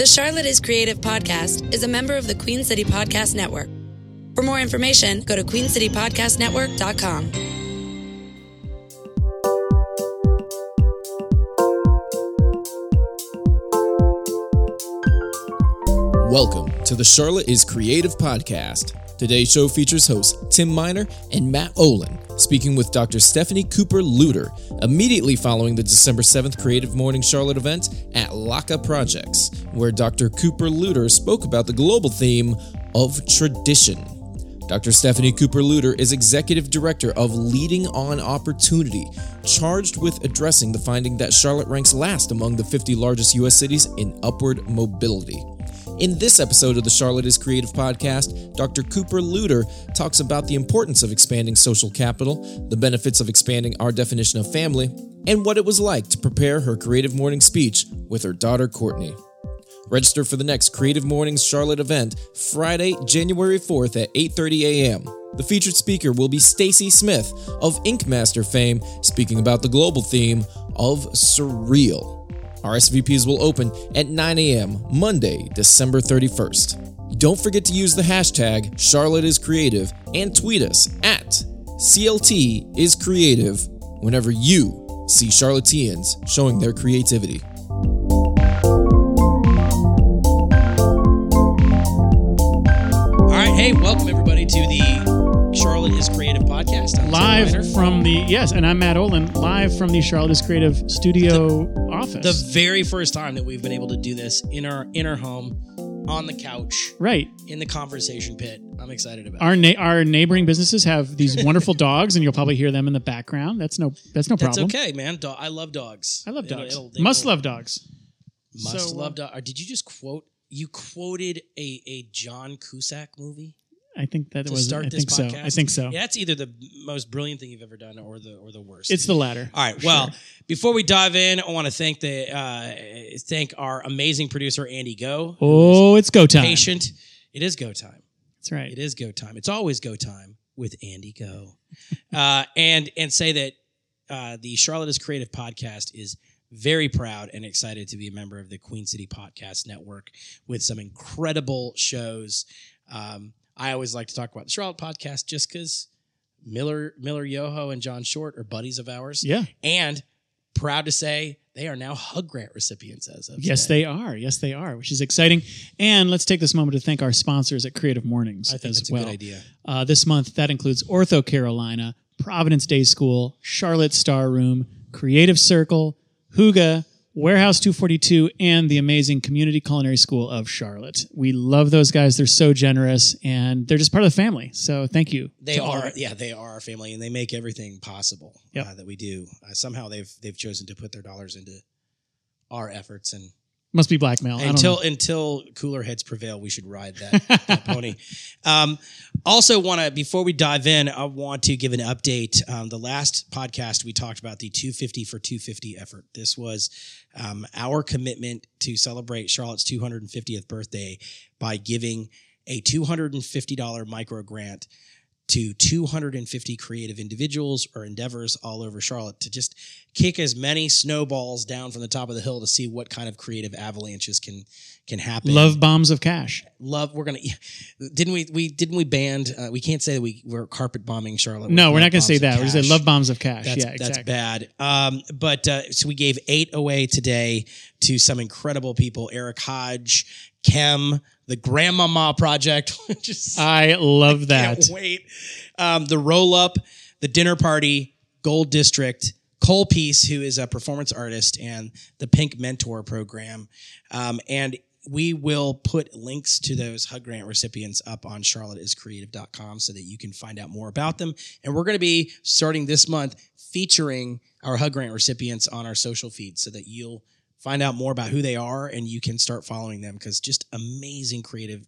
The Charlotte is Creative podcast is a member of the Queen City Podcast Network. For more information, go to queencitypodcastnetwork.com. Welcome to the Charlotte is Creative podcast. Today's show features hosts Tim Miner and Matt Olin speaking with Dr. Stephanie Cooper Lewter immediately following the December 7th Creative Morning Charlotte event at Laca Projects, where Dr. Cooper Lewter spoke about the global theme of tradition. Dr. Stephanie Cooper Lewter is Executive Director of Leading on Opportunity, charged with addressing the finding that Charlotte ranks last among the 50 largest U.S. cities in upward mobility. In this episode of the Charlotte is Creative podcast, Dr. Cooper Lewter talks about the importance of expanding social capital, the benefits of expanding our definition of family, and what it was like to prepare her creative morning speech with her daughter Courtney. Register for the next Creative Mornings Charlotte event Friday, January 4th at 8:30 a.m. The featured speaker will be Stacy Smith of Ink Master fame, speaking about the global theme of surreal. RSVPs will open at 9 a.m. Monday, December 31st. Don't forget to use the hashtag Charlotte is Creative and tweet us at CLT is Creative whenever you see Charlotteans showing their creativity. All right, hey, welcome everybody to the Charlotte is Creative podcast. I'm live from the yes, and I'm Matt Olin, live from the Charlotte is Creative Studio office. the very first time that we've been able to do this in our in our home, on the couch, right. in the conversation pit. I'm excited about. Our na- our neighboring businesses have these wonderful dogs, and you'll probably hear them in the background. That's no that's no it. That's problem. okay, man. Do- I love dogs. I love It'll- dogs. it'll- Must love dogs. Must So, uh, love dog. Did you just quote? You quoted a a John Cusack movie I think that to was. start I this think so. I think so. Yeah, that's either the most brilliant thing you've ever done or the or the worst. It's the latter. All right. Well, sure. before we dive in, I want to thank the uh, thank our amazing producer Andy Goh. Oh, it's go time. patient. It is go time. That's right. It is go time. It's always go time with Andy Go, uh, and and say that uh, the Charlotte is Creative podcast is very proud and excited to be a member of the Queen City Podcast Network with some incredible shows. Um, I always like to talk about the Charlotte podcast just because Miller Miller Yoho and John Short are buddies of ours. Yeah. and proud to say they are now Hug Grant recipients as of Yes, today. they are. Yes, they are, which is exciting. And let's take this moment to thank our sponsors at Creative Mornings I think as that's a well. good idea. Uh, this month, that includes Ortho Carolina, Providence Day School, Charlotte Star Room, Creative Circle, Huga, Warehouse 242, and the amazing Community Culinary School of Charlotte. We love those guys. They're so generous and they're just part of the family. So thank you. They are, yeah, they are our family, and they make everything possible Yep. uh, that we do. Uh, somehow they've they've chosen to put their dollars into our efforts, and Must be blackmail. I don't until until cooler heads prevail, we should ride that, that pony. Um, also, want to before we dive in, I want to give an update. Um, the last podcast we talked about the 250 for 250 effort. This was um, our commitment to celebrate Charlotte's 250th birthday by giving a $250 micro grant to 250 creative individuals or endeavors all over Charlotte to just kick as many snowballs down from the top of the hill to see what kind of creative avalanches can can happen. Love bombs of cash. love. We're gonna didn't we we didn't we banned uh, we can't say that we we're carpet bombing Charlotte. No, we're not to say that. We're to say love bombs of cash. That's, yeah, exactly. that's bad. Um, but uh, so we gave eight away today to some incredible people: Eric Hodge, Kem, the Grandmama Project, is I love that. can't wait. Um, the roll up, the dinner party, Gold District, Cole Peace, who is a performance artist, and the Pink Mentor program. Um, and we will put links to those Hug Grant recipients up on charlotteiscreative.com so that you can find out more about them. And we're going to be starting this month featuring our Hug Grant recipients on our social feeds so that you'll find out more about who they are and you can start following them because just amazing creative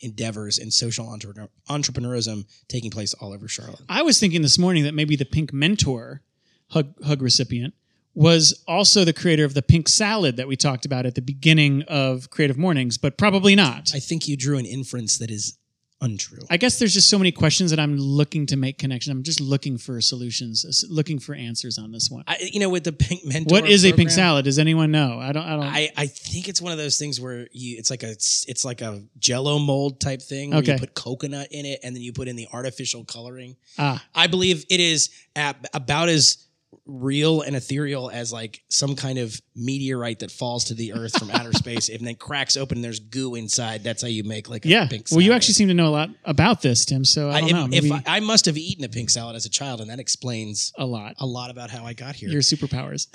endeavors and social entrepreneur- entrepreneurism taking place all over Charlotte. I was thinking this morning that maybe the Pink Mentor hug, hug recipient was also the creator of the pink salad that we talked about at the beginning of Creative Mornings, but probably not. I think you drew an inference that is untrue. I guess there's just so many questions that I'm looking to make connections. I'm just looking for solutions, looking for answers on this one. I, you know, with the pink mentor. What is a pink salad? Does anyone know? I don't. I don't. I, I think it's one of those things where you it's like a it's, it's like a jello mold type thing where Okay. you put coconut in it and then you put in the artificial coloring. ah, I believe it is ab- about as real and ethereal as like some kind of meteorite that falls to the earth from outer space and then cracks open and there's goo inside. That's how you make like a yeah. Well, you actually seem to know a lot about this, Tim. So I I, don't if, know. Maybe if I, I must have eaten a pink salad as a child and that explains a lot. a lot about how I got here. Your superpowers.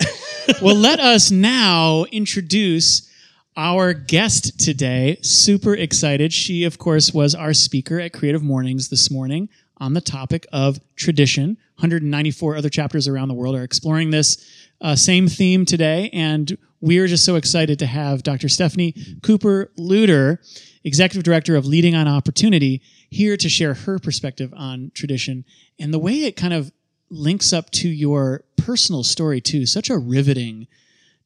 well, let us now introduce our guest today. Super excited. She, of course, was our speaker at Creative Mornings this morning on the topic of tradition. 194 other chapters around the world are exploring this uh, same theme today. And we are just so excited to have Dr. Stephanie Cooper Lewter, Executive Director of Leading on Opportunity, here to share her perspective on tradition and the way it kind of links up to your personal story too. Such a riveting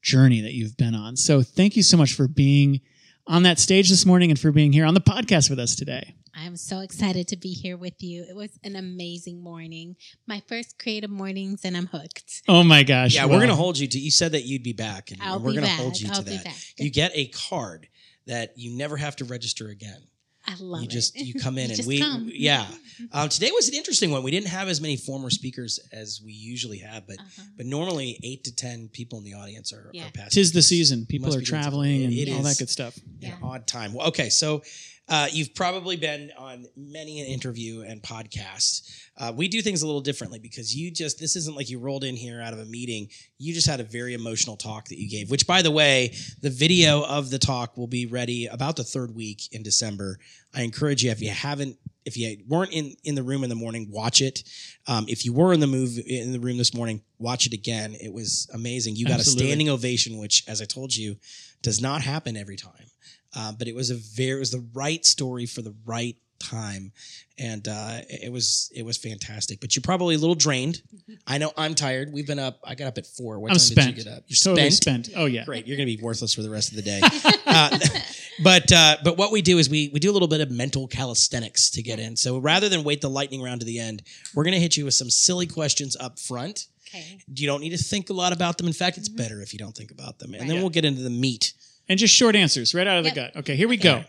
journey that you've been on. So thank you so much for being on that stage this morning and for being here on the podcast with us today. I'm so excited to be here with you. It was an amazing morning. My first creative mornings, and I'm hooked. Oh my gosh. Yeah, well, we're going to hold you to. You said that you'd be back, and I'll we're going to hold you I'll to be that. back. You get a card that you never have to register again. I love you it. just you come in You and just we come. yeah. Um, today was an interesting one. We didn't have as many former speakers as we usually have, but Uh-huh. but normally eight to ten people in the audience are, Yeah. are past. Tis the season. People are traveling something. and all that good stuff. an Yeah. odd time. Well, okay, so uh, you've probably been on many an interview and podcast. Uh, we do things a little differently because you just this isn't like you rolled in here out of a meeting. You just had a very emotional talk that you gave. Which, by the way, the video of the talk will be ready about the third week in December. I encourage you if you haven't. If you weren't in, in the room in the morning, watch it. Um, if you were in the move in the room this morning, watch it again. It was amazing. You got Absolutely. a standing ovation, which, as I told you, does not happen every time. Uh, but it was a very it was the right story for the right time. And uh, it was it was fantastic. But you're probably a little drained. I know i'm tired. We've been up i got up at four. What I'm time spent. did you get up? You're totally spent? spent. Oh yeah. great. You're gonna be worthless for the rest of the day. Uh, but uh, but what we do is we we do a little bit of mental calisthenics to get in. So rather than wait the lightning round to the end we're gonna hit you with some silly questions up front. Okay. you don't need to think a lot about them. In fact it's better if you don't think about them. And then Right. we'll get into the meat And just short answers right out of the gut. Okay, here we go.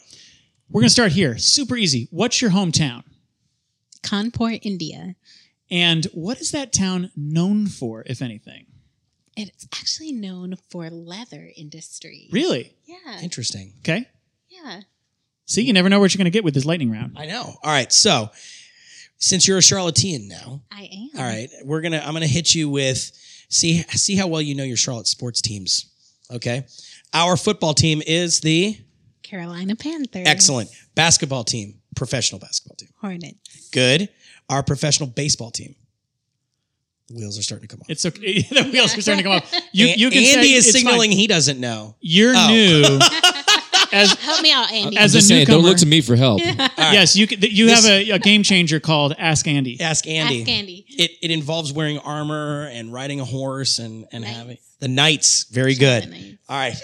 We're going to start here. Super easy. What's your hometown? Kanpur, India. And what is that town known for, if anything? It's actually known for leather industry. Really? Yeah. interesting Okay. Yeah. See, you never know what you're going to get with this lightning round. I know. All right. So, since you're a Charlottean now, I am. all right, we're gonna I'm gonna hit you with see see how well you know your Charlotte sports teams. Okay, our football team is the Carolina Panthers. excellent basketball team, professional basketball team. Hornets. Good. Our professional baseball team. The wheels are starting to come off. It's okay. the wheels are starting to come off. You, An- you can Andy say is signaling fine. he doesn't know. You're Oh. new. as Help me out, Andy. as I'm a just saying, don't look to me for help. yes, you can, you This- have a, a game changer called Ask Andy. Ask Andy. Ask Andy. It, it involves wearing armor and riding a horse and and Knights. having the knights. Very good. Knights. All right.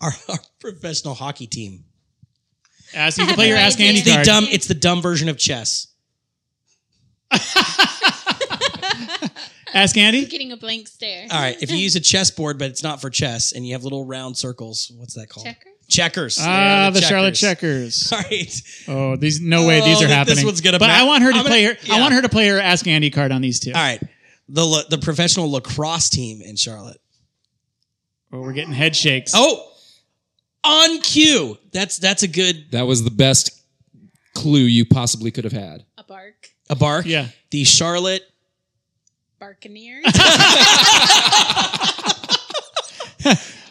Our, our professional hockey team. Ask you can play your Ask. Andy It's the card. dumb. It's the dumb version of chess. Ask Andy. Getting a blank stare. All right. If you use a chessboard, but it's not for chess, and you have little round circles, what's that called? Checker? Checkers. Ah, are the Charlotte Checkers. All right. Oh, these no way these Oh, are this happening. one's gonna but ma- I want her to I'm play gonna- her. I yeah. want her to play her Ask Andy card on these two. All right. The la- the professional lacrosse team in Charlotte. Oh, we're getting head shakes. Oh, on cue. That's that's a good That was the best clue you possibly could have had. A bark. a bark. Yeah. The Charlotte. Barkaneers.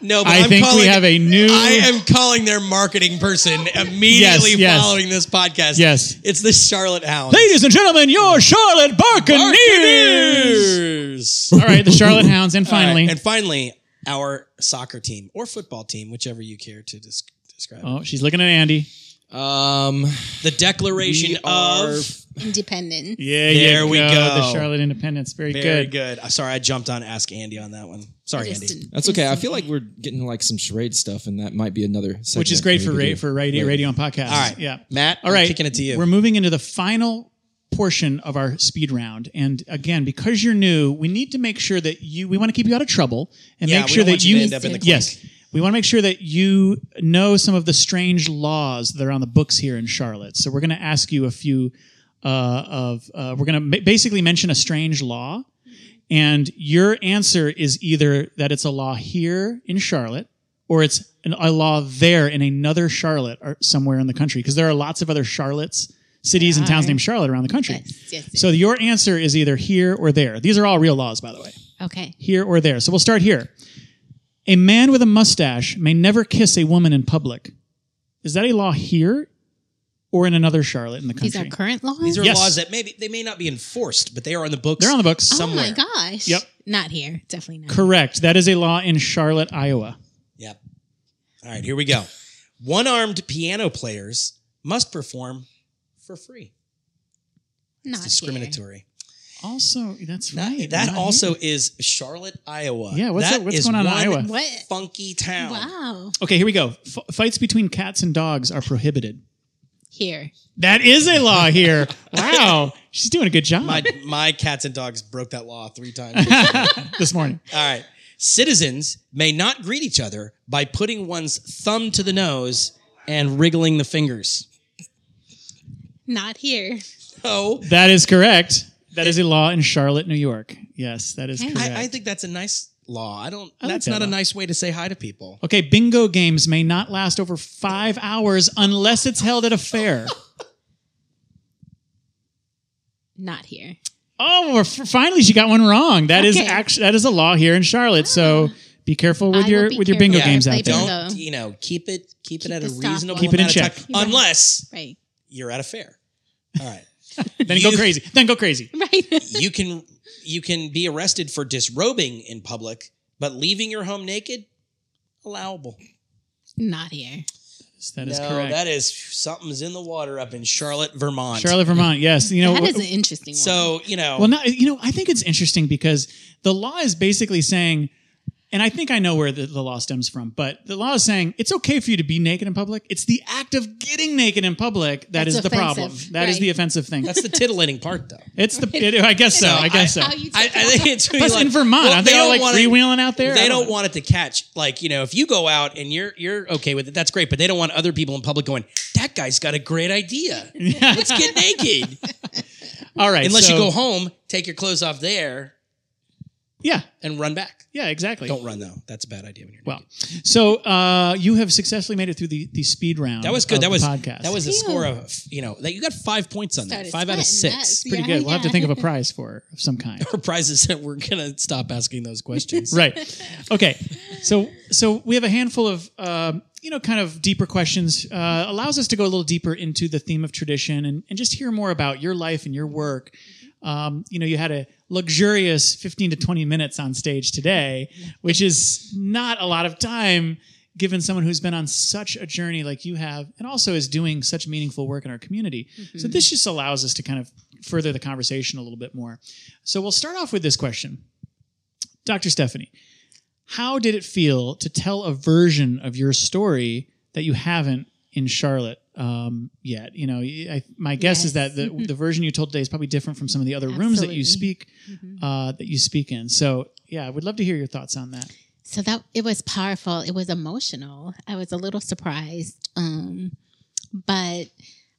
No, but I am think calling, we have a new. I am calling their marketing person immediately Yes, yes. following this podcast. Yes. It's the Charlotte Hounds. Ladies and gentlemen, your Charlotte Buccaneers. Buccaneers. All right, the Charlotte Hounds, and All right, finally, and finally, our soccer team or football team, whichever you care to des- describe. oh, she's looking at Andy. Um, The Declaration we of Independent. Yeah, There we go. go. The Charlotte Independence. Very, good. Very good. good. Uh, Sorry, I jumped on Ask Andy on that one. Sorry, Andy. an- That's okay. I feel like we're getting like some charade stuff, and that might be another. Which is great for could ra- for radio, Right. radio and podcasts. All right. Yeah. Matt, All right. I'm kicking it to you. We're moving into the final portion of our speed round. And again, because you're new, we need to make sure that you, we want to keep you out of trouble and Yeah, make sure that you end up in the yes, we want to make sure that you know some of the strange laws that are on the books here in Charlotte. So we're going to ask you a few uh, of, uh, we're going to basically mention a strange law. And your answer is either that it's a law here in Charlotte or it's an, a law there in another Charlotte or somewhere in the country. Because there are lots of other Charlottes, cities and towns named Charlotte around the country. Yes, yes, yes. So your answer is either here or there. These are all real laws, by the way. Okay. Here or there. So we'll start here. A man with a mustache may never kiss a woman in public. Is that a law here or in another Charlotte in the country? These country? are current laws? These are Yes. laws that maybe they may not be enforced, but they are on the books. They're on the books. Somewhere. Oh my gosh. Yep. Not here. Definitely not. Correct. That is a law in Charlotte, Iowa. Yep. All right, here we go. One-armed piano players must perform for free. Not It's discriminatory. Also, that's That, right. that Not also here. is Charlotte, Iowa. Yeah, what's That what's is going on in Iowa? What? Funky town. Wow. Okay, here we go. F- fights between cats and dogs are prohibited. Here. That is a law here. wow. She's doing a good job My my cats and dogs broke that law three times. this morning. All right. Citizens may not greet each other by putting one's thumb to the nose and wriggling the fingers. Not here. Oh, That is correct. That is a law in Charlotte, New York. Yes, that is Okay. correct. I, I think that's a nice law. I don't. I like that's that not a law. nice way to say hi to people. okay, bingo games may not last over five hours unless it's held at a fair. Not here. Oh, we're f- finally, she got one wrong. That is Okay. actually that is a law here in Charlotte. So ah. be careful with I will your be with your careful. bingo Yeah, games play out there. bingo. Don't you know? Keep it. Keep, it at a the stop reasonable Keep it in amount of check. time, unless Right. You're at a fair. All right. Then go crazy. Then go crazy. Right. you can you can be arrested for disrobing in public, but leaving your home naked allowable. Not here. That is no, correct. that is something's in the water up in Charlotte, Vermont. Charlotte, Vermont. Yes, you know. that is wh- an interesting one. So you know, Well, not, you know, I think it's interesting because the law is basically saying, and I think I know where the, the law stems from, but the law is saying it's okay for you to be naked in public. It's the act of getting naked in public that That's is the problem. That is right. the offensive thing. that's the titillating part, though. it's the. It, I guess so. I guess so. How you I, I think it's really Plus, like, in Vermont, well, aren't they, they all don't like want it- freewheeling out there? They don't know. want it to catch. Like you know, if you go out and you're you're okay with it, that's great. But they don't want other people in public going, "That guy's got a great idea. Let's get naked." All right, Unless you go home, take your clothes off there, Yeah, and run back. yeah, exactly. Don't run though. That's a bad idea when you're Well, so uh, you have successfully made it through the, the speed round. That was good. of That the was podcast. that was a Phew. score of you know that you got five points on that. Five out of six. That's- pretty Yeah, good. We'll have to think of a prize for of some kind. For prizes that we're gonna stop asking those questions. right. Okay. So so we have a handful of um, you know kind of deeper questions. Uh, allows us to go a little deeper into the theme of tradition and, and just hear more about your life and your work. Um, you know, you had a luxurious 15 to 20 minutes on stage today, which is not a lot of time given someone who's been on such a journey like you have and also is doing such meaningful work in our community. So this just allows us to kind of further the conversation a little bit more. So we'll start off with this question. Dr. Stephanie, how did it feel to tell a version of your story that you haven't in Charlotte um, yet? You know, I, my guess is that the, the version you told today is probably different from some of the other rooms that you Absolutely. speak uh, that you speak in. So, yeah, I would love to hear your thoughts on that. So that it was powerful. It was emotional. I was a little surprised. Um, but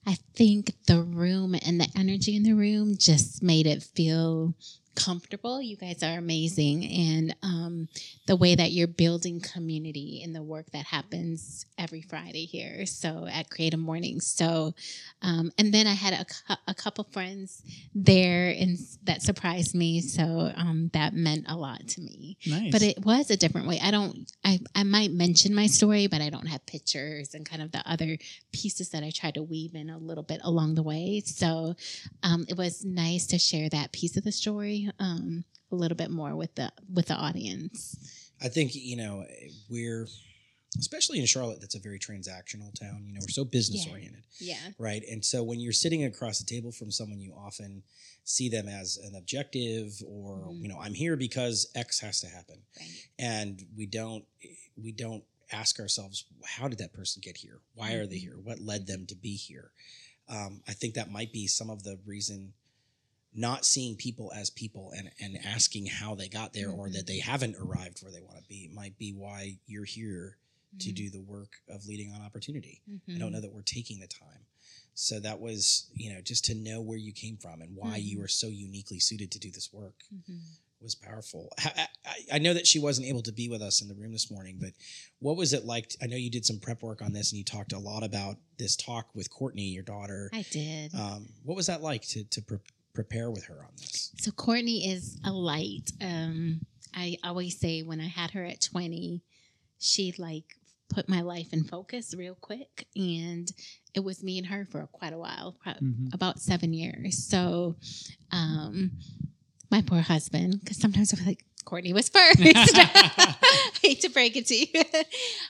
I think the room and the energy in the room just made it feel comfortable. You guys are amazing. And um, the way that you're building community in the work that happens every Friday here. So at Creative Mornings. So, um, and then I had a, a couple friends there and that surprised me. So um, that meant a lot to me Nice. but it was a different way. I don't. I I might mention my story, but I don't have pictures and kind of the other pieces that I tried to weave in a little bit along the way. So um, it was nice to share that piece of the story um, a little bit more with the with the audience. I think you know we're especially in Charlotte, that's a very transactional town. You know, we're so business Yeah. oriented, Yeah. right? And so when you're sitting across the table from someone, you often see them as an objective, or Mhm. you know, I'm here because X has to happen, Right. and we don't we don't ask ourselves how did that person get here? Why are they Mhm. here? What led them to be here? Um, I think that might be some of the reason not seeing people as people and, and asking how they got there or Mhm. that they haven't arrived where they want to be might be why you're here to Mhm. do the work of leading on opportunity. I Mhm. don't know that we're taking the time. So that was, you know, just to know where you came from and why you are so uniquely suited to do this work was powerful. I, I, I know that she wasn't able to be with us in the room this morning, but what was it like? I know you did some prep work on this and you talked a lot about this talk with Courtney, your daughter. I did. Um, what was that like to, to pre- prepare with her on this? So Courtney is a light. Um, I always say when I had her at 20, she like put my life in focus real quick. And it was me and her for quite a while, Mhm. about seven years. So um, my poor husband, because sometimes I'm like, Courtney was first. I hate to break it to you.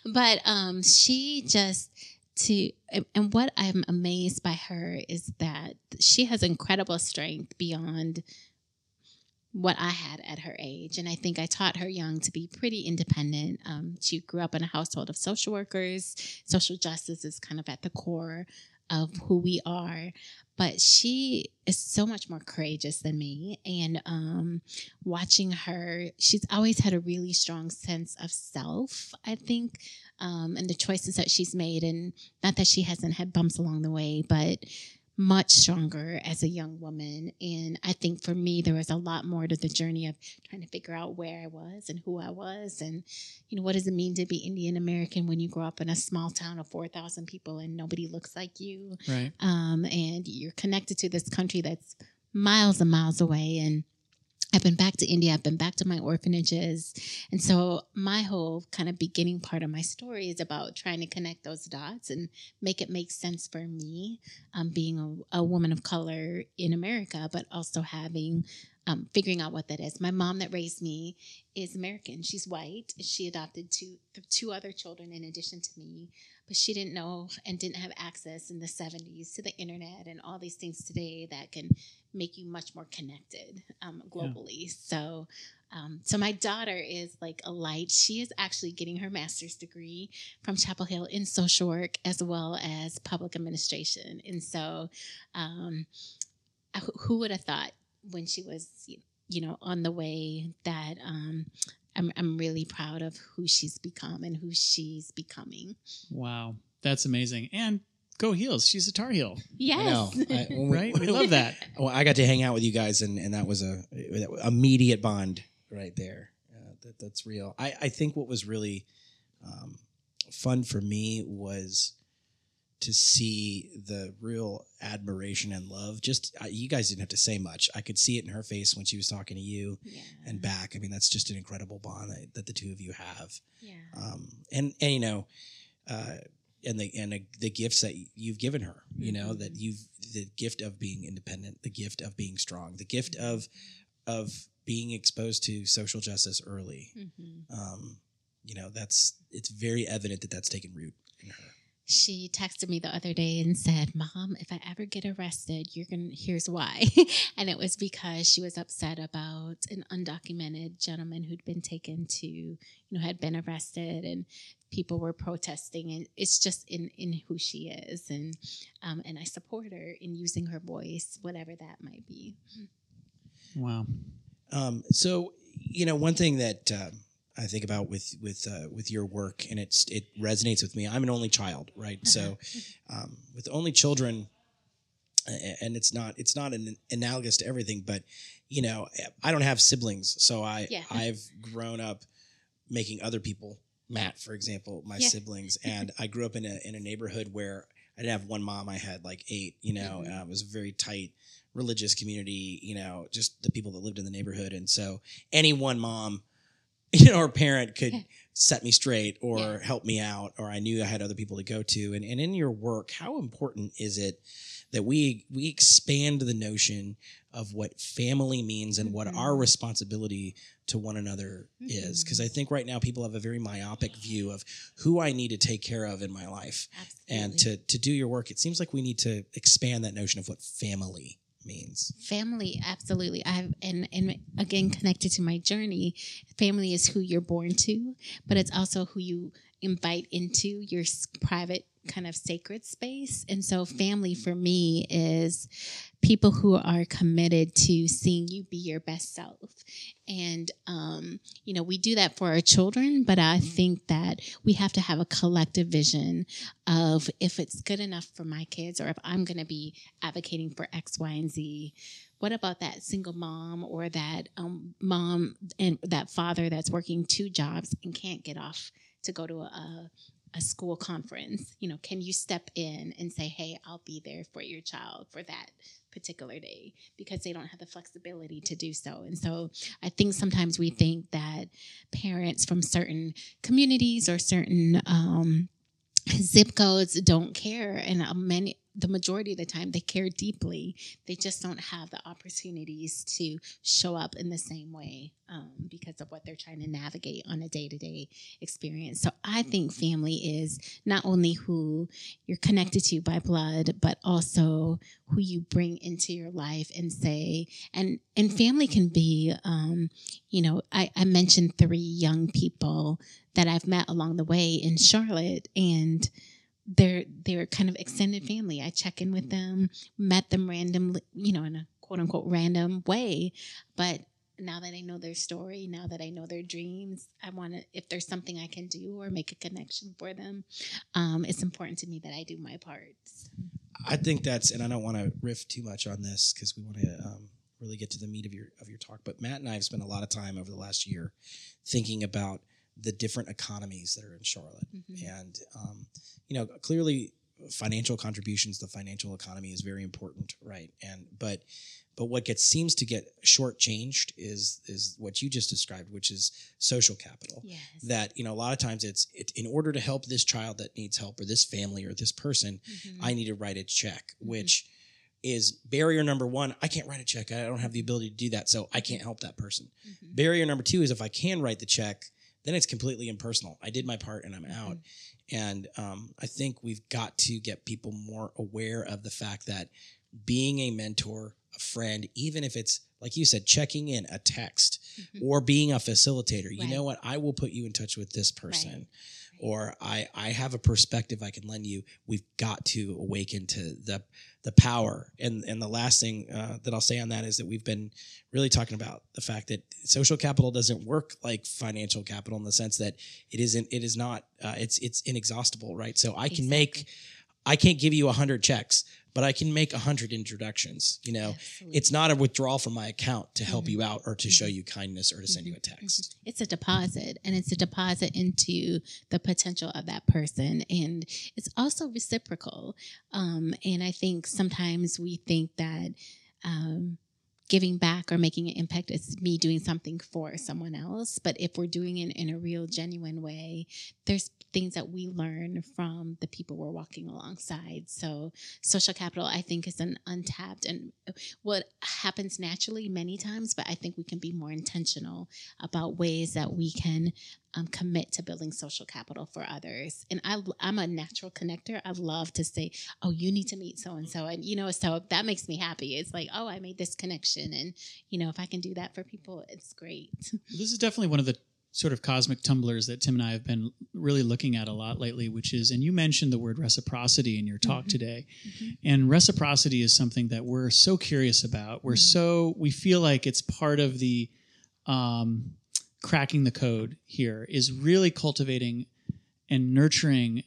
but um, she just to and what I'm amazed by her is that she has incredible strength beyond what I had at her age. And I think I taught her young to be pretty independent. Um, she grew up in a household of social workers. Social justice is kind of at the core of who we are. But she is so much more courageous than me. And um, watching her, she's always had a really strong sense of self, I think, um, and the choices that she's made. And not that she hasn't had bumps along the way, but much stronger as a young woman. And I think for me, there was a lot more to the journey of trying to figure out where I was and who I was. And, you know, what does it mean to be Indian American when you grow up in a small town of 4,000 people and nobody looks like you? Right. um, and you're connected to this country that's miles and miles away. And I've been back to India, I've been back to my orphanages. And so my whole kind of beginning part of my story is about trying to connect those dots and make it make sense for me, um, being a, a woman of color in America, but also having. Um, figuring out what that is. My mom that raised me is American. She's white. She adopted two two other children in addition to me, but she didn't know and didn't have access in the 70s to the internet and all these things today that can make you much more connected um, globally. So, um, so my daughter is like a light. She is actually getting her master's degree from Chapel Hill in social work as well as public administration. And so, um, who- who would have thought when she was, you know, on the way that um, I'm, I'm really proud of who she's become and who she's becoming. Wow. That's amazing. And go heels. She's a Tar Heel, Yes. I know. I, we- right? We love that. Well, I got to hang out with you guys, and, and that was a, a immediate bond right there. Uh, that, that's real. I, I think what was really um, fun for me was to see the real admiration and love. Just uh, you guys didn't have to say much. I could see it in her face when she was talking to you yeah. and back. I mean, that's just an incredible bond that, that the two of you have. Yeah. Um, and and you know, uh, and the and the, the gifts that you've given her. You know Mhm. that you've the gift of being independent, the gift of being strong, the gift of of being exposed to social justice early. hmm Um, you know, that's it's very evident that that's taken root in her. She texted me the other day and said, "Mom, if I ever get arrested, you're gonna. Here's why." and it was because she was upset about an undocumented gentleman who'd been taken to, you know, had been arrested, and people were protesting. And it's just in in who she is, and um, and I support her in using her voice, whatever that might be. Wow. Um, so you know, one thing that um, I think about with with uh, with your work, and it's it resonates with me. I'm an only child, right? So um, with only children, and it's not it's not an analogous to everything, but you know, I don't have siblings, so I Yeah. I've grown up making other people. Matt, for example, my Yeah. siblings, and I grew up in a in a neighborhood where I didn't have one mom. I had like eight. You know, Mhm. uh, it was a very tight religious community. You know, just the people that lived in the neighborhood, and so any one mom you know, or parent could set me straight or help me out, or I knew I had other people to go to. And, and in your work, how important is it that we we expand the notion of what family means and what our mm-hmm. responsibility to one another is? Mm-hmm. Because I think right now people have a very myopic view of who I need to take care of in my life. And to to do your work, it seems like we need to expand that notion of what family means. family absolutely i've and and again connected to my journey family is who you're born to but it's also who you invite into your private kind of sacred space and so family for me is people who are committed to seeing you be your best self. And um, you know we do that for our children but i think that we have to have a collective vision of if it's good enough for my kids or if i'm going to be advocating for x y and z what about that single mom or that um, mom and that father that's working two jobs and can't get off to go to a, a school conference? You know can you step in and say hey i'll be there for your child for that particular day because they don't have the flexibility to do so. And so i think sometimes we think that parents from certain communities or certain um, zip codes don't care. And uh, many the majority of the time they care deeply. They just don't have the opportunities to show up in the same way um, because of what they're trying to navigate on a day-to-day experience. So i think family is not only who you're connected to by blood but also who you bring into your life and say and and family can be um, you know I, I mentioned three young people that i've met along the way in charlotte and they're they're kind of extended family. I check in with them, met them randomly, you know, in a quote unquote random way. But now that I know their story, now that I know their dreams, I want to, if there's something I can do or make a connection for them, um, it's important to me that I do my parts. I think that's, and I don't want to riff too much on this because we want to um, really get to the meat of your of your talk. But Matt and I have spent a lot of time over the last year thinking about the different economies that are in Charlotte, and um, you know, clearly financial contributions, the financial economy is very important, right? And but but what gets seems to get shortchanged is is what you just described, which is social capital Yes. that you know a lot of times it's it, in order to help this child that needs help or this family or this person Mm-hmm. i need to write a check which is barrier number one i can't write a check i don't have the ability to do that so i can't help that person Mm-hmm. barrier number two is if i can write the check then it's completely impersonal. I did my part and i'm out. And um, i think we've got to get people more aware of the fact that being a mentor a friend even if it's like you said checking in a text or being a facilitator you know what? I will put you in touch with this person or I, I have a perspective I can lend you. We've got to awaken to the the power. And and the last thing uh, that I'll say on that is that we've been really talking about the fact that social capital doesn't work like financial capital in the sense that it isn't. It is not. Uh, it's it's inexhaustible, right? So I can make. I can't give you a hundred checks, but I can make a hundred introductions. You know, it's not a withdrawal from my account to help you out or to show you kindness or to send you a text. it's a deposit and it's a deposit into the potential of that person and it's also reciprocal. Um, and i think sometimes we think that um, giving back or making an impact is me doing something for someone else. But if we're doing it in a real genuine way there's things that we learn from the people we're walking alongside. So social capital i think is an untapped and uh, what happens naturally many times but i think we can be more intentional about ways that we can um, commit to building social capital for others. And I, I'm a natural connector. I love to say, "Oh, you need to meet so and so," and you know, so that makes me happy. It's like, "Oh, I made this connection," and you know, if I can do that for people, it's great. This is definitely one of the sort of cosmic tumblers that Tim and I have been really looking at a lot lately, which is, and you mentioned the word reciprocity in your talk today. And reciprocity is something that we're so curious about. We're so, we feel like it's part of the um, cracking the code here is really cultivating and nurturing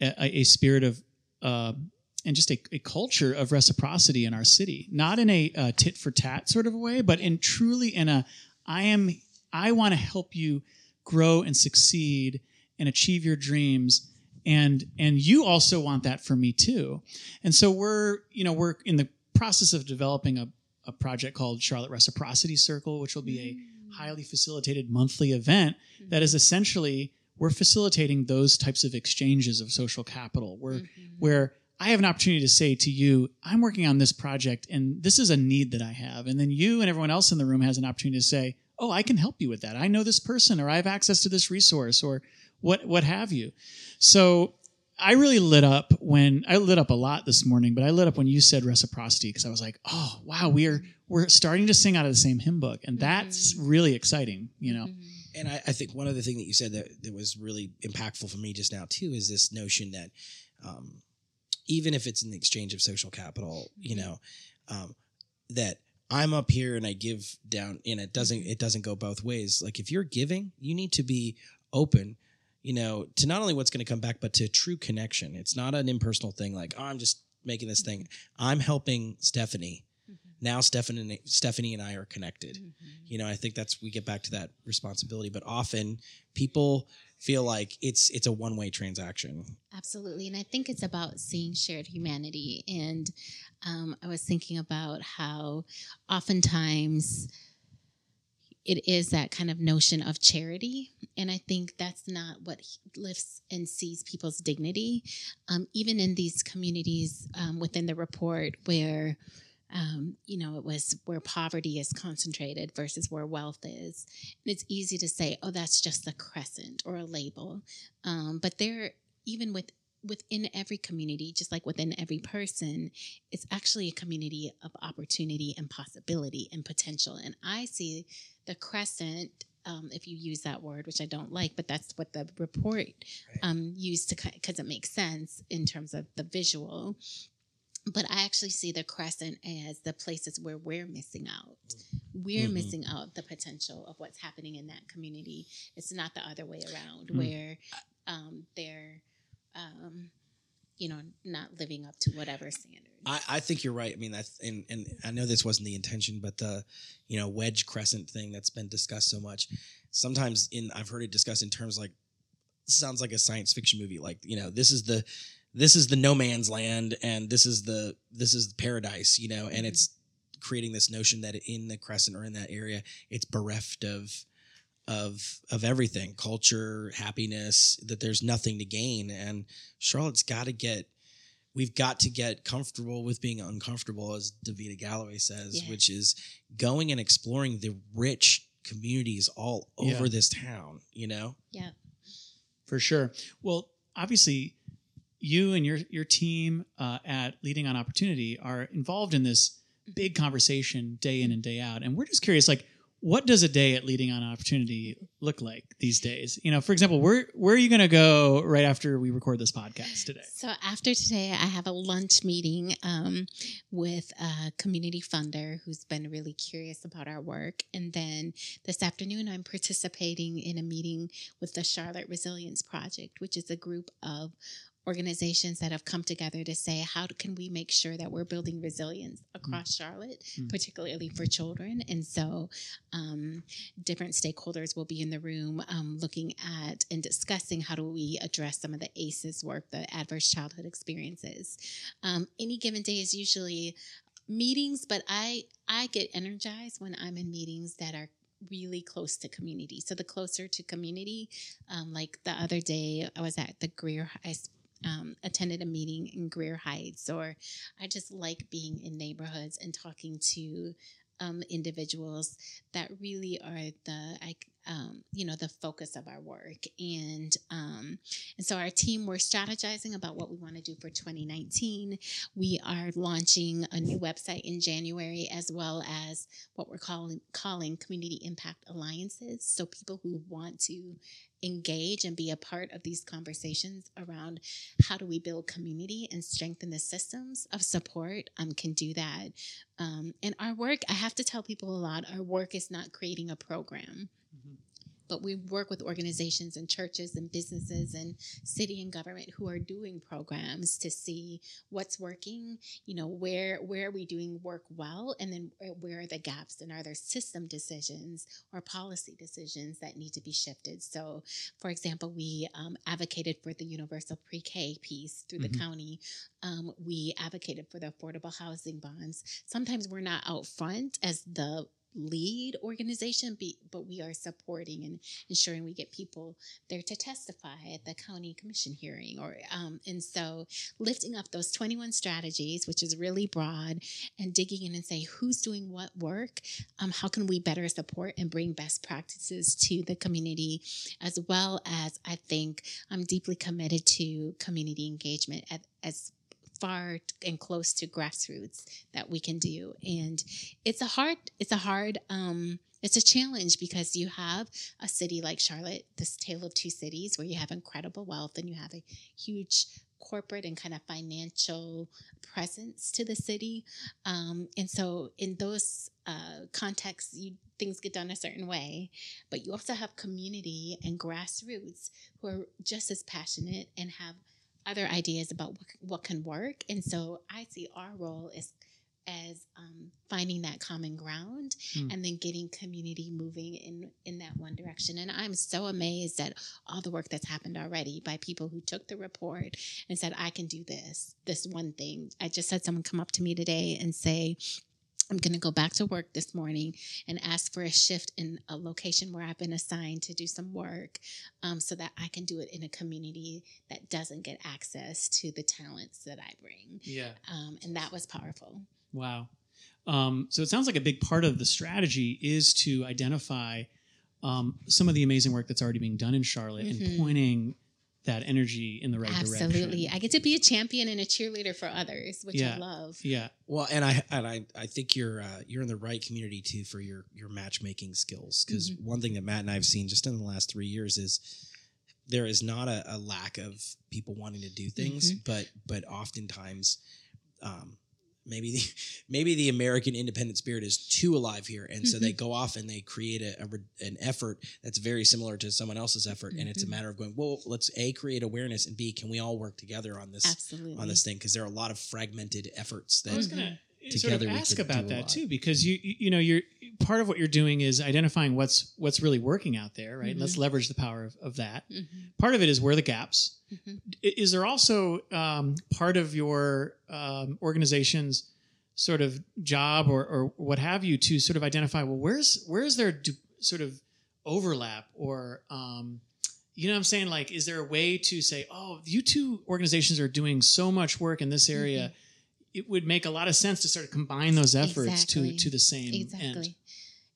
a, a spirit of, uh, and just a, a culture of reciprocity in our city, not in a uh, tit for tat sort of a way, but in truly in a, I am, I want to help you grow and succeed and achieve your dreams. And, and you also want that for me too. And so we're, you know, we're in the process of developing a, a project called Charlotte Reciprocity Circle, which will be a highly facilitated monthly event that is mm-hmm. essentially we're facilitating those types of exchanges of social capital where mm-hmm. where I have an opportunity to say to you, I'm working on this project and this is a need that I have. And then you and everyone else in the room has an opportunity to say, Oh, I can help you with that. I know this person or I have access to this resource or what what have you. So I really lit up when I lit up a lot this morning, but I lit up when you said reciprocity because I was like, oh wow, we're we're starting to sing out of the same hymn book, and that's mm-hmm. really exciting, you know. Mm-hmm. And I, I think one other thing that you said that, that was really impactful for me just now too is this notion that um, even if it's in the exchange of social capital, you mm-hmm. know, um, that I'm up here and I give down, and it doesn't it doesn't go both ways. Like if you're giving, you need to be open, you know, to not only what's going to come back, but to true connection. It's not an impersonal thing. Like oh, I'm just making this thing. I'm helping Stephanie. Now Stephanie, Stephanie and I are connected. You know, I think that's we get back to that responsibility. But often people feel like it's it's a one way transaction. Absolutely. And I think it's about seeing shared humanity. And um, I was thinking about how oftentimes it is that kind of notion of charity. And I think that's not what lifts and sees people's dignity. Um, even in these communities um, within the report where um, you know, it was where poverty is concentrated versus where wealth is. And it's easy to say, oh, that's just a crescent or a label. Um, but there, even with within every community, just like within every person, it's actually a community of opportunity and possibility and potential. And I see the crescent. Um, if you use that word, which I don't like, but that's what the report um, used to because it makes sense in terms of the visual but I actually see the crescent as the places where we're missing out. We're Mhm. missing out the potential of what's happening in that community. It's not the other way around, Mm. where um, they're, um, you know, not living up to whatever standard. I, I think you're right. I mean, that's and and I know this wasn't the intention, but the you know wedge crescent thing that's been discussed so much. Sometimes in I've heard it discussed in terms like sounds like a science fiction movie. Like you know, this is the this is the no man's land, and this is the this is the paradise. You know, and mm-hmm. it's creating this notion that in the crescent or in that area, it's bereft of of of everything, culture, happiness. That there's nothing to gain, and Charlotte's got to get we've got to get comfortable with being uncomfortable, as Davida Galloway says, Yeah. which is going and exploring the rich communities all over Yeah. this town. You know, Yeah. For sure. Well, obviously, you and your your team uh, at Leading on Opportunity are involved in this big conversation day in and day out, and we're just curious, like, what does a day at Leading on Opportunity look like these days? You know, for example, where where are you going to go right after we record this podcast today? So after today, I have a lunch meeting um, with a community funder who's been really curious about our work. And then this afternoon, I'm participating in a meeting with the Charlotte Resilience Project, which is a group of organizations that have come together to say how can we make sure that we're building resilience across Charlotte, Mm. particularly for children. And so um, different stakeholders will be in the room um, looking at and discussing how do we address some of the ACEs work, the adverse childhood experiences. Um, any given day is usually meetings, but I I get energized when I'm in meetings that are really close to community. So the closer to community, um, like the other day, I was at the Grier. I um, attended a meeting in Grier Heights, or I just like being in neighborhoods and talking to um, individuals that really are the I, um, you know the focus of our work. And um, and so our team we're strategizing about what we want to do for 2019 we are launching a new website in January as well as what we're calling calling community impact alliances. So people who want to engage and be a part of these conversations around how do we build community and strengthen the systems of support um, can do that. Um, and our work i have to tell people a lot our work is not creating a program but we work with organizations and churches and businesses and city and government who are doing programs to see what's working you know where where are we doing work well and then where- where are the gaps and are there system decisions or policy decisions that need to be shifted? So for example we um, advocated for the universal pre-k piece through Mhm. the county. Um, we advocated for the affordable housing bonds. Sometimes we're not out front as the lead organization, be, but we are supporting and ensuring we get people there to testify at the county commission hearing. Or um, and so lifting up those 21 strategies, which is really broad, and digging in and say who's doing what work, um, how can we better support and bring best practices to the community, as well as I think I'm deeply committed to community engagement at, as far and close to grassroots that we can do. And it's a hard it's a hard um it's a challenge because you have a city like charlotte this tale of two cities where you have incredible wealth and you have a huge corporate and kind of financial presence to the city. Um, and so in those uh, contexts you things get done a certain way but you also have community and grassroots who are just as passionate and have other ideas about what, what can work. And so I see our role is as um, finding that common ground Hmm. and then getting community moving in in that one direction. And I'm so amazed at all the work that's happened already by people who took the report and said, "I can do this. This one thing." I just had someone come up to me today and say. I'm going to go back to work this morning and ask for a shift in a location where I've been assigned to do some work um, so that I can do it in a community that doesn't get access to the talents that I bring. Yeah. Um, and that was powerful. Wow. Um, so it sounds like a big part of the strategy is to identify um, some of the amazing work that's already being done in Charlotte and Mhm. pointing that energy in the right Absolutely. direction. Absolutely. I get to be a champion and a cheerleader for others, which Yeah. I love. Yeah. Well, and I and I, I think you're uh, you're in the right community too for your your matchmaking skills because one thing that Matt and I have seen just in the last three years is there is not a, a lack of people wanting to do things, but but oftentimes, um, maybe the, maybe the American independent spirit is too alive here, and so they mm-hmm. go off and they create a, a an effort that's very similar to someone else's effort, and it's a mm-hmm. matter of going, well, let's a create awareness, and b can we all work together on this Absolutely. on this thing? Because there are a lot of fragmented efforts that I was gonna sort of ask about that lot. too, because you you know you're part of what you're doing is identifying what's what's really working out there, right? Let's leverage the power of, of that. Mhm. Part of it is where the gaps. Mhm. Is there also um, part of your um, organization's sort of job or, or what have you to sort of identify well where's where's there du- sort of overlap or um, you know what I'm saying like is there a way to say oh you two organizations are doing so much work in this area Mm-hmm. It would make a lot of sense to sort of combine those efforts Exactly. to to the same Exactly. end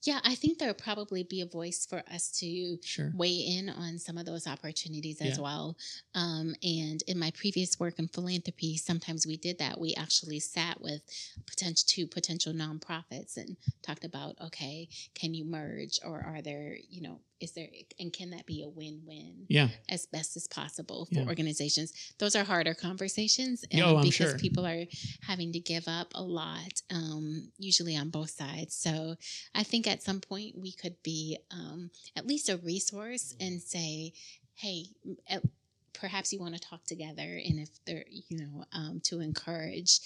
Yeah, I think there'll probably be a voice for us to sure weigh in on some of those opportunities as Yeah. well. Um, and in my previous work in philanthropy, sometimes we did that. We actually sat with potential two potential nonprofits and talked about, okay, can you merge, or are there, you know, is there, and can that be a win-win? yeah as best as possible for Yeah. organizations. Those are harder conversations oh, I'm because sure. people are having to give up a lot, um, usually on both sides. So I think at some point we could be um, at least a resource and say, hey, at, perhaps you want to talk together and if they're you know um, to encourage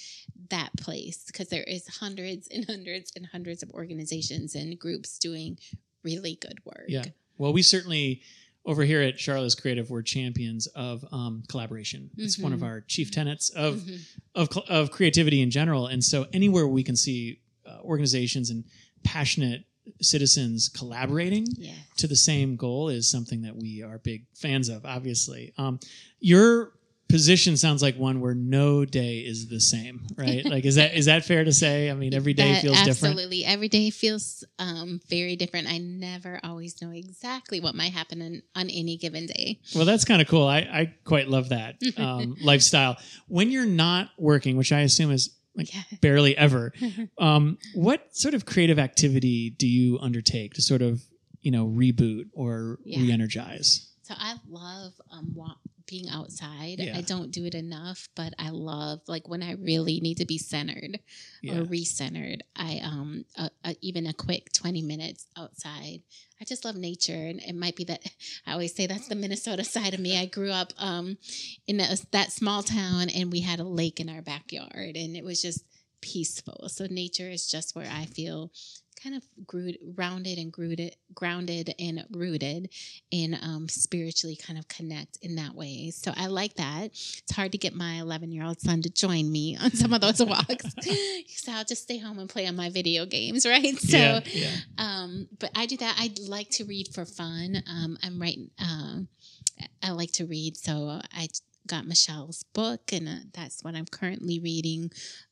that place because there is hundreds and hundreds and hundreds of organizations and groups doing really good work Yeah. Well, we certainly over here at Charlotte's Creative, we're champions of um, collaboration. It's one of Mhm. our chief tenets of Mhm. of of creativity in general. And so, anywhere we can see uh, organizations and passionate citizens collaborating yeah to the same goal is something that we are big fans of. Obviously, um, your position sounds like one where no day is the same, right? like, is that is that fair to say? I mean, every day That- feels different. Absolutely. Every day feels um, very different. I never always know exactly what might happen in, on any given day. Well, that's kind of cool. I, I quite love that um, lifestyle. When you're not working, which I assume is like Yeah. barely ever, um, what sort of creative activity do you undertake to sort of, you know, reboot or Yeah. re-energize? So I love um, wa- being outside. Yeah. I don't do it enough, but I love like when I really need to be centered Yeah. or recentered. I um a, a, even a quick twenty minutes outside. I just love nature, and it might be that I always say that's the Minnesota side of me. I grew up um in a, that small town, and we had a lake in our backyard, and it was just peaceful. So nature is just where I feel kind of grounded, rounded and grounded, grounded and rooted, and um, spiritually kind of connect in that way. So I like that. It's hard to get my 11 year old son to join me on some of those walks. so I'll just stay home and play on my video games, right? So, yeah, yeah. um, but I do that. I like to read for fun. Um, I'm writing. Um, I like to read, so I got Michelle's book, and uh, that's what I'm currently reading,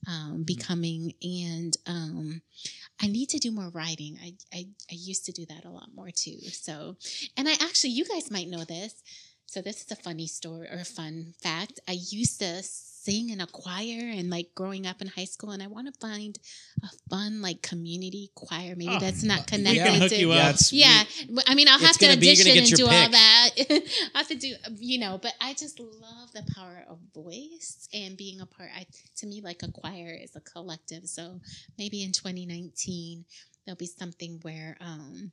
um, Becoming. And um, I need to do more writing. I, I I used to do that a lot more too. So, and I actually, you guys might know this. So this is a funny story or a fun fact. I used to sing in a choir and like growing up in high school, and I want to find a fun like community choir, maybe Oh, that's not we connected can hook to. you up. That's- Yeah, Well, I mean, I'll have to gonna be- audition and your do all that. I have to do, you know, but I just love the power of voice and being a part. I to me, like a choir is a collective. So maybe in 2019 there'll be something where um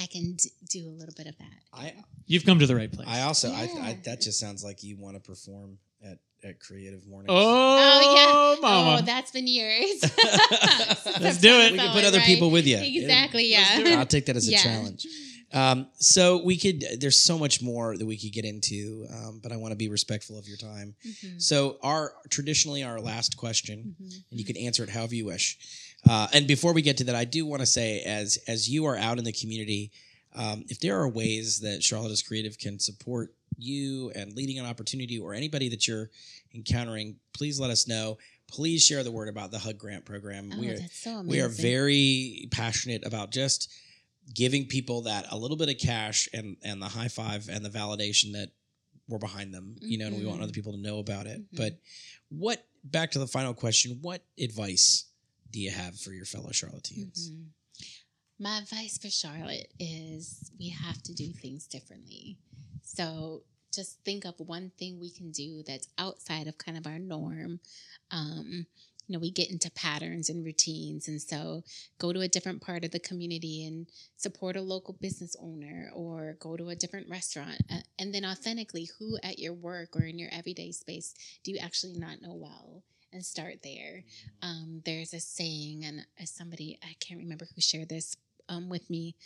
I can d- do a little bit of that. I You've come to the right place. I also I, I Yeah. that just sounds like you want to perform at at Creative Mornings. oh, Oh mama. Oh, that's been years. Let's do it. we can So, put other right? people with you. Exactly. Let's Yeah. I'll take that as a Yeah. challenge. Um, so we could. There's so much more that we could get into, um, but I want to be respectful of your time. Mhm. So our traditionally our last question, Mhm. and you can answer it however you wish. Uh, and before we get to that, I do want to say, as as you are out in the community, um, if there are ways that Charlotte is Creative can support you and Leading on Opportunity, or anybody that you're encountering, please let us know. Please share the word about the Hug Grant program. Oh, we are that's so amazing. we are very passionate about just giving people that a little bit of cash and and the high five and the validation that we're behind them you know and we want other people to know about it Mhm. but what back to the final question what advice do you have for your fellow Charlotteans Mhm. My advice for Charlotte is we have to do things differently. So just think of one thing we can do that's outside of kind of our norm. Um, you know, we get into patterns and routines. And so go to a different part of the community and support a local business owner or go to a different restaurant. And then authentically, who at your work or in your everyday space do you actually not know well? And start there um, there's a saying, and somebody I can't remember who shared this um, with me,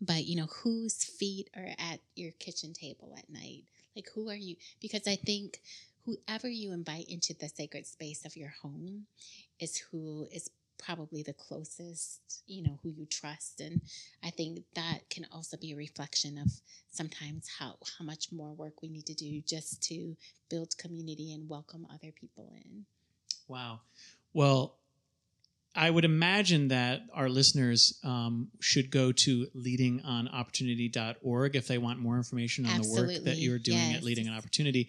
but you know, whose feet are at your kitchen table at night? Like, who are you? Because I think whoever you invite into the sacred space of your home is who is probably the closest, you know, who you trust. And I think that can also be a reflection of sometimes how, how much more work we need to do just to build community and welcome other people in. Wow. Well, I would imagine that our listeners um, should go to leadingonopportunity.org if they want more information on the work that you're doing Yes. at Leading on Opportunity.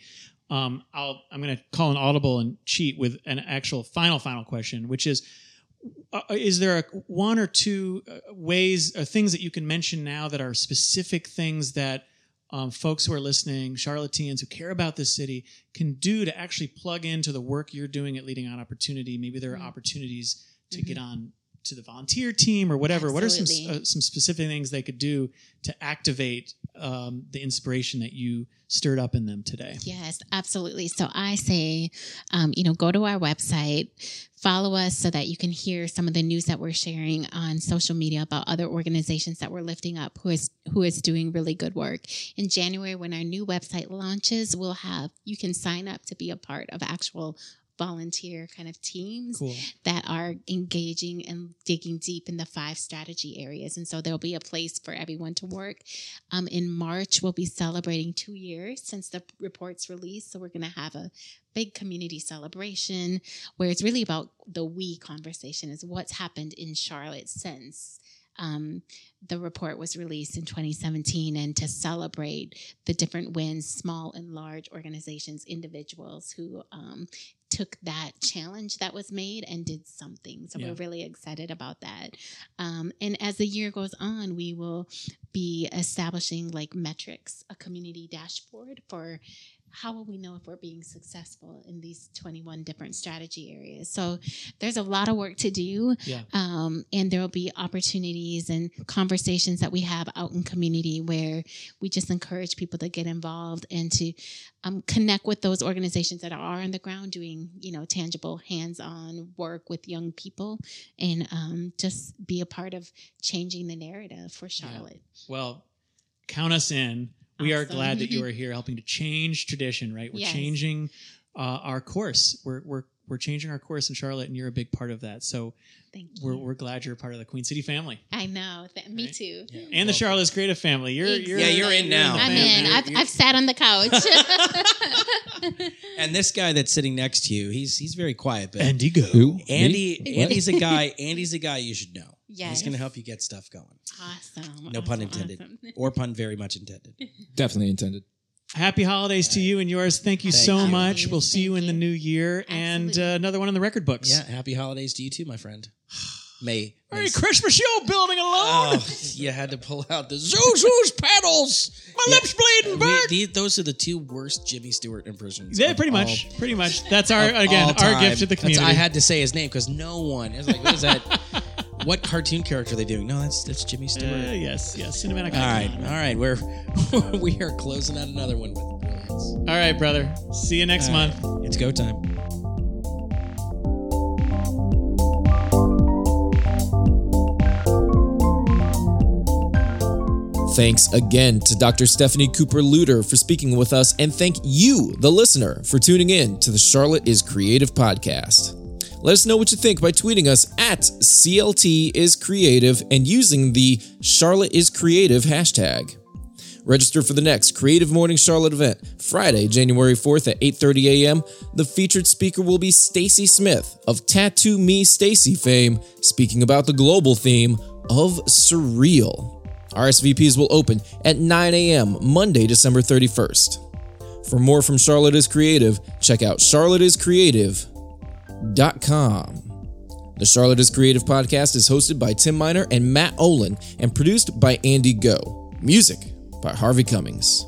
Um, I'll, I'm going to call an audible and cheat with an actual final, final question, which is uh, is there a, one or two uh, ways or things that you can mention now that are specific things that um, folks who are listening, Charlotteans who care about this city, can do to actually plug into the work you're doing at Leading on Opportunity? Maybe there are Mhm. opportunities to Mhm. get on to the volunteer team or whatever. What are some uh, some specific things they could do to activate um, the inspiration that you stirred up in them today? Yes, absolutely. So I say, um, you know, go to our website, follow us so that you can hear some of the news that we're sharing on social media about other organizations that we're lifting up who is who is doing really good work. In January, when our new website launches, we'll have you can sign up to be a part of actual volunteer kind of teams Cool. that are engaging and digging deep in the five strategy areas. And so there'll be a place for everyone to work. Um, in March, we'll be celebrating two years since the report's released. So we're going to have a big community celebration where it's really about the we conversation is what's happened in Charlotte since. Um, the report was released in 2017 and to celebrate the different wins, small and large organizations, individuals who um, took that challenge that was made and did something. So Yeah. we're really excited about that. Um, and as the year goes on, we will be establishing like metrics, a community dashboard for how will we know if we're being successful in these 21 different strategy areas? So there's a lot of work to do. Yeah. Um, and there will be opportunities and conversations that we have out in community where we just encourage people to get involved and to um, connect with those organizations that are on the ground doing, you know, tangible hands-on work with young people and um, just be a part of changing the narrative for Charlotte. Well, count us in. We are glad that you are here helping to change tradition, right? We're Yes. changing uh, our course. We're, we're, we're changing our course in Charlotte, and you're a big part of that. So Thank you. we're, we're glad you're a part of the Queen City family I know. Th- me Right? too. and the Charlotte's Creative family. You're, you're Yeah, you're in now. I'm family. in. I've, you're- I've sat on the couch. And this guy that's sitting next to you, he's he's very quiet, but Andy Goh. Who? Andy Andy's a guy. Andy's a guy you should know. Yes. He's going to help you get stuff going. awesome. No pun intended, awesome. or pun very much intended. Definitely intended. Happy holidays to you and yours. Thank you Thank so you. much. We'll see Thank you in the new year and uh, another one in the record books. Yeah, happy holidays to you too, my friend. May. Merry Christmas, you building alone. Oh, you had to pull out the Zuzu's petals. My lips bleeding, We- Bert. the- those are the two worst Jimmy Stewart impressions. Yeah, of pretty all- much. Pretty much. That's our again our gift to the That's- community. I had to say his name because no one. is like, what is that? what cartoon character are they doing? No, that's that's Jimmy Stewart. Uh, yes, yes. Cinematic. all right, icon. all right. We're we are closing out another one with brilliance. All right, brother. See you next All right, month. It's go time. Thanks again to Dr. Stephanie Cooper Lewter for speaking with us, and thank you, the listener, for tuning in to the Charlotte is Creative podcast. Let us know what you think by tweeting us at CLT is Creative and using the Charlotte is Creative hashtag. Register for the next Creative Morning Charlotte event, Friday, January 4th at 8:30 a.m. The featured speaker will be Stacy Smith of Tattoo Me Stacy fame, speaking about the global theme of surreal. RSVPs will open at 9 a.m. Monday, December 31st. For more from Charlotte is Creative, check out charlotteiscreative.com. The Charlotte is Creative podcast is hosted by Tim Miner and Matt Olin and produced by Andy Goh. Music by Harvey Cummings.